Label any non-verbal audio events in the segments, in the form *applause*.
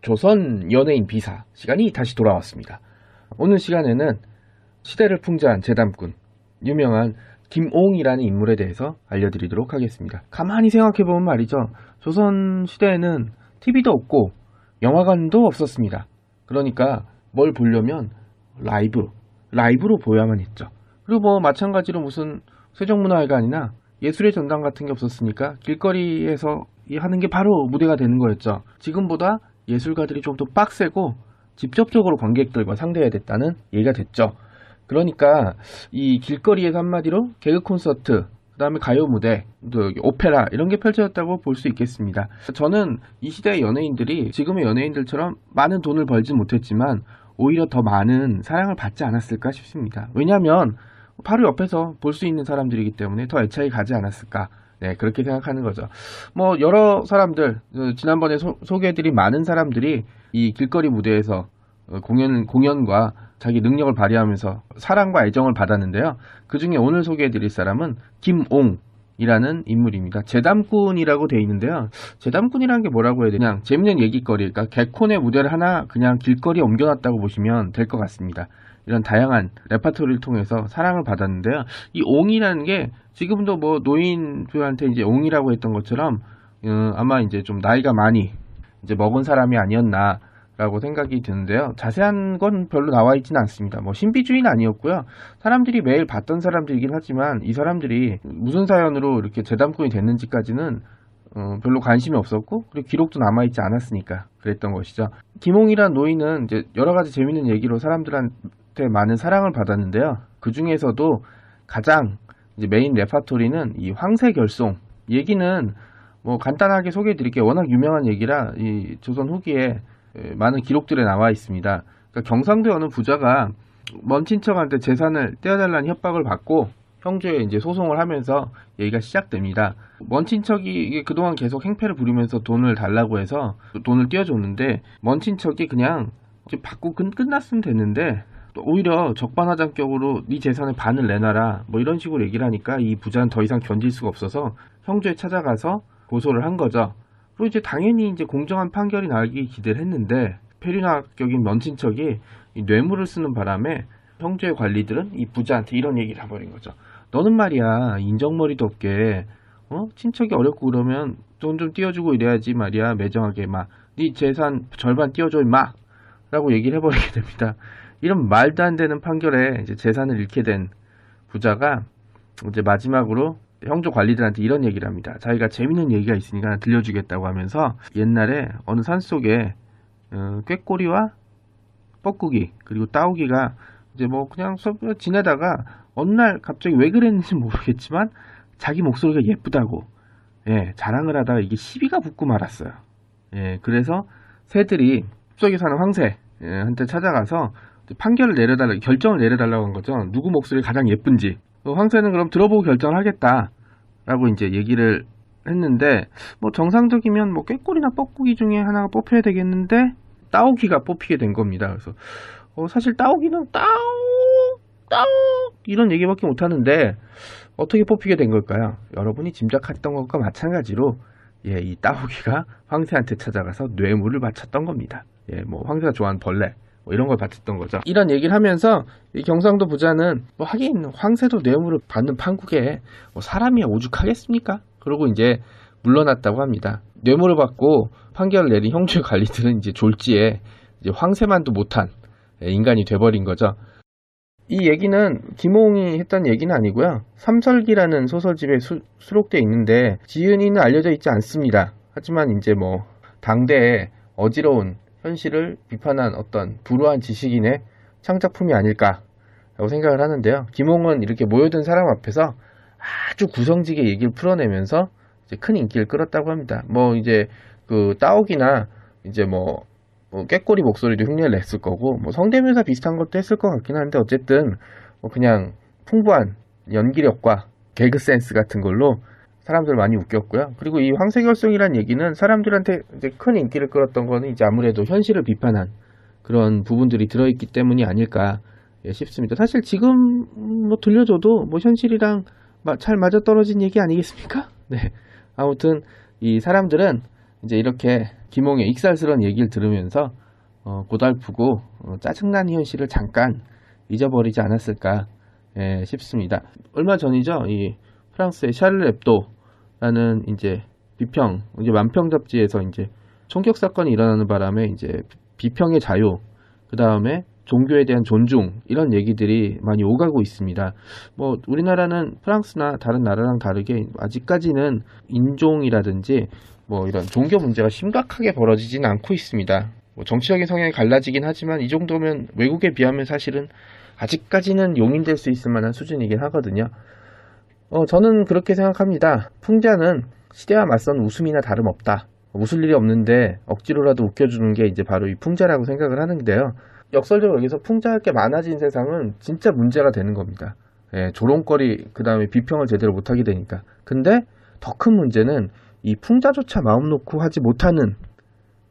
조선 연예인 비사 시간이 다시 돌아왔습니다. 오늘 시간에는 시대를 풍자한 재담꾼 유명한 김옹이라는 인물에 대해서 알려드리도록 하겠습니다. 가만히 생각해보면 말이죠. 조선 시대에는 TV도 없고 영화관도 없었습니다. 그러니까 뭘 보려면 라이브 라이브로 보야만 했죠. 그리고 뭐 마찬가지로 무슨 세종문화회관이나 예술의 전당 같은 게 없었으니까 길거리에서 이 하는 게 바로 무대가 되는 거였죠. 지금보다 예술가들이 좀 더 빡세고 직접적으로 관객들과 상대해야 됐다는 얘기가 됐죠. 그러니까 이 길거리에서 한마디로 개그 콘서트, 그 다음에 가요 무대, 또 오페라 이런 게 펼쳐졌다고 볼 수 있겠습니다. 저는 이 시대의 연예인들이 지금의 연예인들처럼 많은 돈을 벌지 못했지만 오히려 더 많은 사랑을 받지 않았을까 싶습니다. 왜냐하면 바로 옆에서 볼 수 있는 사람들이기 때문에 더 애착이 가지 않았을까. 네, 그렇게 생각하는 거죠. 뭐, 여러 사람들, 어, 지난번에 소, 소개해드린 많은 사람들이 이 길거리 무대에서 어, 공연, 공연과 자기 능력을 발휘하면서 사랑과 애정을 받았는데요. 그 중에 오늘 소개해드릴 사람은 김옹 이라는 인물입니다. 재담꾼이라고 돼 있는데요. 재담꾼이라는 게 뭐라고 해야 되냐. 재밌는 얘기거리, 그러니까 개콘의 무대를 하나 그냥 길거리에 옮겨놨다고 보시면 될 것 같습니다. 이런 다양한 레파토리를 통해서 사랑을 받았는데요. 이 옹이라는 게 지금도 뭐 노인들한테 이제 옹이라고 했던 것처럼 어, 아마 이제 좀 나이가 많이 이제 먹은 사람이 아니었나 라고 생각이 드는데요. 자세한 건 별로 나와 있지는 않습니다. 뭐 신비주의는 아니었고요. 사람들이 매일 봤던 사람들이긴 하지만 이 사람들이 무슨 사연으로 이렇게 재담꾼이 됐는지까지는 어, 별로 관심이 없었고 그리고 기록도 남아 있지 않았으니까 그랬던 것이죠. 김옹이란 노인은 이제 여러 가지 재밌는 얘기로 사람들한테 많은 사랑을 받았는데요. 그 중에서도 가장 메인 레파토리는 이 황새 결송 얘기는 뭐 간단하게 소개해 드릴게요. 워낙 유명한 얘기라 이 조선 후기에 많은 기록들에 나와 있습니다. 그러니까 경상도 어느 부자가 먼 친척한테 재산을 떼어달라는 협박을 받고 형조에 이제 소송을 하면서 얘기가 시작됩니다. 먼 친척이 그동안 계속 행패를 부리면서 돈을 달라고 해서 돈을 띄워줬는데 먼 친척이 그냥 받고 끝, 끝났으면 됐는데 또 오히려 적반하장격으로 네 재산의 반을 내놔라 뭐 이런 식으로 얘기를 하니까 이 부자는 더 이상 견딜 수가 없어서 형조에 찾아가서 고소를 한 거죠. 그리고 이제 당연히 이제 공정한 판결이 나기 기대를 했는데 폐륜학격인 먼 친척이 이 뇌물을 쓰는 바람에 형조의 관리들은 이 부자한테 이런 얘기를 해버린 거죠. 너는 말이야 인정머리도 없게 어 친척이 어렵고 그러면 돈 좀 띄워주고 이래야지 말이야 매정하게 막 네 재산 절반 띄워줘 임마 라고 얘기를 해버리게 됩니다. 이런 말도 안 되는 판결에 이제 재산을 잃게 된 부자가 이제 마지막으로 형조 관리들한테 이런 얘기를 합니다. 자기가 재밌는 얘기가 있으니까 들려주겠다고 하면서 옛날에 어느 산 속에 어, 꾀꼬리와 뻐꾸기 그리고 따오기가 이제 뭐 그냥 지내다가 어느 날 갑자기 왜 그랬는지 모르겠지만 자기 목소리가 예쁘다고 예, 자랑을 하다가 이게 시비가 붙고 말았어요. 예, 그래서 새들이 숲속에 사는 황새한테 찾아가서 판결을 내려달라, 결정을 내려달라고 한 거죠. 누구 목소리가 가장 예쁜지. 황새는 그럼 들어보고 결정을 하겠다라고 이제 얘기를 했는데 뭐 정상적이면 뭐 꾀꼬리나 뻐꾸기 중에 하나가 뽑혀야 되겠는데 따오기가 뽑히게 된 겁니다. 그래서 어, 사실 따오기는 따오 따오 이런 얘기밖에 못 하는데 어떻게 뽑히게 된 걸까요? 여러분이 짐작했던 것과 마찬가지로 예, 이 따오기가 황새한테 찾아가서 뇌물을 바쳤던 겁니다. 예, 뭐 황새가 좋아하는 벌레 뭐 이런 걸 바쳤던 거죠. 이런 얘기를 하면서 이 경상도 부자는 뭐 하긴 황새도 뇌물을 받는 판국에 뭐 사람이야 오죽하겠습니까? 그러고 이제 물러났다고 합니다. 뇌물을 받고 판결을 내린 형주의 관리들은 이제 졸지에 이제 황새만도 못한 인간이 돼버린 거죠. 이 얘기는 김홍이 했던 얘기는 아니고요. 삼설기라는 소설집에 수, 수록되어 있는데 지은이는 알려져 있지 않습니다. 하지만 이제 뭐 당대에 어지러운 현실을 비판한 어떤 불우한 지식인의 창작품이 아닐까라고 생각을 하는데요. 김홍은 이렇게 모여든 사람 앞에서 아주 구성지게 얘기를 풀어내면서 큰 인기를 끌었다고 합니다. 뭐 이제 그 따옥이나 이제 뭐뭐 꾀꼬리 목소리도 흉내를 냈을 거고 뭐 성대묘사 비슷한 것도 했을 것 같긴 한데 어쨌든 뭐 그냥 풍부한 연기력과 개그 센스 같은 걸로 사람들 많이 웃겼고요. 그리고 이 황새결성이란 얘기는 사람들한테 이제 큰 인기를 끌었던 거는 이제 아무래도 현실을 비판한 그런 부분들이 들어있기 때문이 아닐까 예, 싶습니다. 사실 지금 뭐 들려줘도 뭐 현실이랑 잘 맞아떨어진 얘기 아니겠습니까? *laughs* 네. 아무튼 이 사람들은 이제 이렇게 김홍의 익살스러운 얘기를 들으면서 어, 고달프고 어, 짜증난 현실을 잠깐 잊어버리지 않았을까 예, 싶습니다. 얼마 전이죠. 이 프랑스의 샤를 랩도 라는 이제 비평, 이제 만평 잡지에서 이제 총격 사건이 일어나는 바람에 이제 비평의 자유, 그 다음에 종교에 대한 존중 이런 얘기들이 많이 오가고 있습니다. 뭐 우리나라는 프랑스나 다른 나라랑 다르게 아직까지는 인종이라든지 뭐 이런 종교 문제가 심각하게 벌어지진 않고 있습니다. 뭐 정치적인 성향이 갈라지긴 하지만 이 정도면 외국에 비하면 사실은 아직까지는 용인될 수 있을 만한 수준이긴 하거든요. 어, 저는 그렇게 생각합니다. 풍자는 시대와 맞선 웃음이나 다름없다. 웃을 일이 없는데 억지로라도 웃겨주는 게 이제 바로 이 풍자라고 생각을 하는데요. 역설적으로 여기서 풍자할 게 많아진 세상은 진짜 문제가 되는 겁니다. 예, 조롱거리, 그 다음에 비평을 제대로 못하게 되니까. 근데 더 큰 문제는 이 풍자조차 마음 놓고 하지 못하는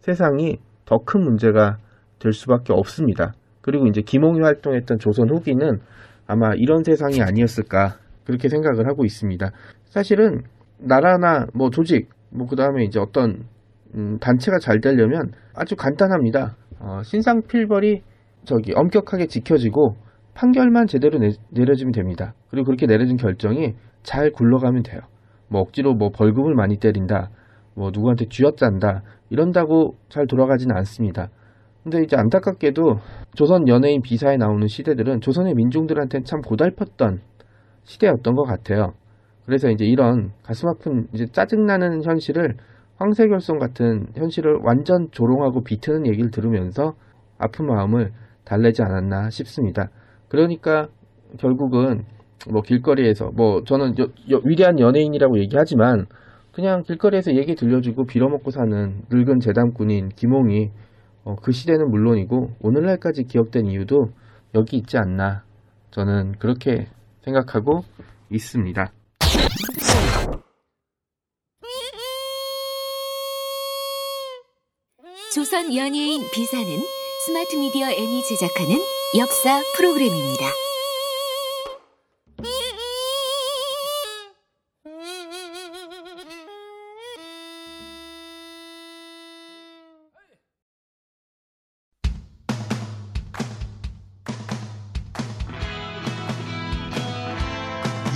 세상이 더 큰 문제가 될 수밖에 없습니다. 그리고 이제 김홍이 활동했던 조선 후기는 아마 이런 세상이 아니었을까 그렇게 생각을 하고 있습니다. 사실은 나라나 뭐 조직 뭐 그 다음에 이제 어떤 음, 단체가 잘 되려면 아주 간단합니다. 어, 신상 필벌이 저기 엄격하게 지켜지고 판결만 제대로 내, 내려지면 됩니다. 그리고 그렇게 내려진 결정이 잘 굴러가면 돼요. 뭐 억지로 뭐 벌금을 많이 때린다, 뭐 누구한테 쥐어짠다 이런다고 잘 돌아가지는 않습니다. 근데 이제 안타깝게도 조선 연예인 비사에 나오는 시대들은 조선의 민중들한테는 참 고달팠던 시대였던 것 같아요. 그래서 이제 이런 가슴 아픈 이제 짜증나는 현실을 황새결성 같은 현실을 완전 조롱하고 비트는 얘기를 들으면서 아픈 마음을 달래지 않았나 싶습니다. 그러니까 결국은 뭐 길거리에서 뭐 저는 여, 여, 위대한 연예인이라고 얘기하지만 그냥 길거리에서 얘기 들려주고 빌어먹고 사는 늙은 재담꾼인 김홍이 어, 그 시대는 물론이고 오늘날까지 기억된 이유도 여기 있지 않나 저는 그렇게 생각하고 있습니다. 조선 연예인 비사는 스마트 미디어 N이 제작하는 역사 프로그램입니다.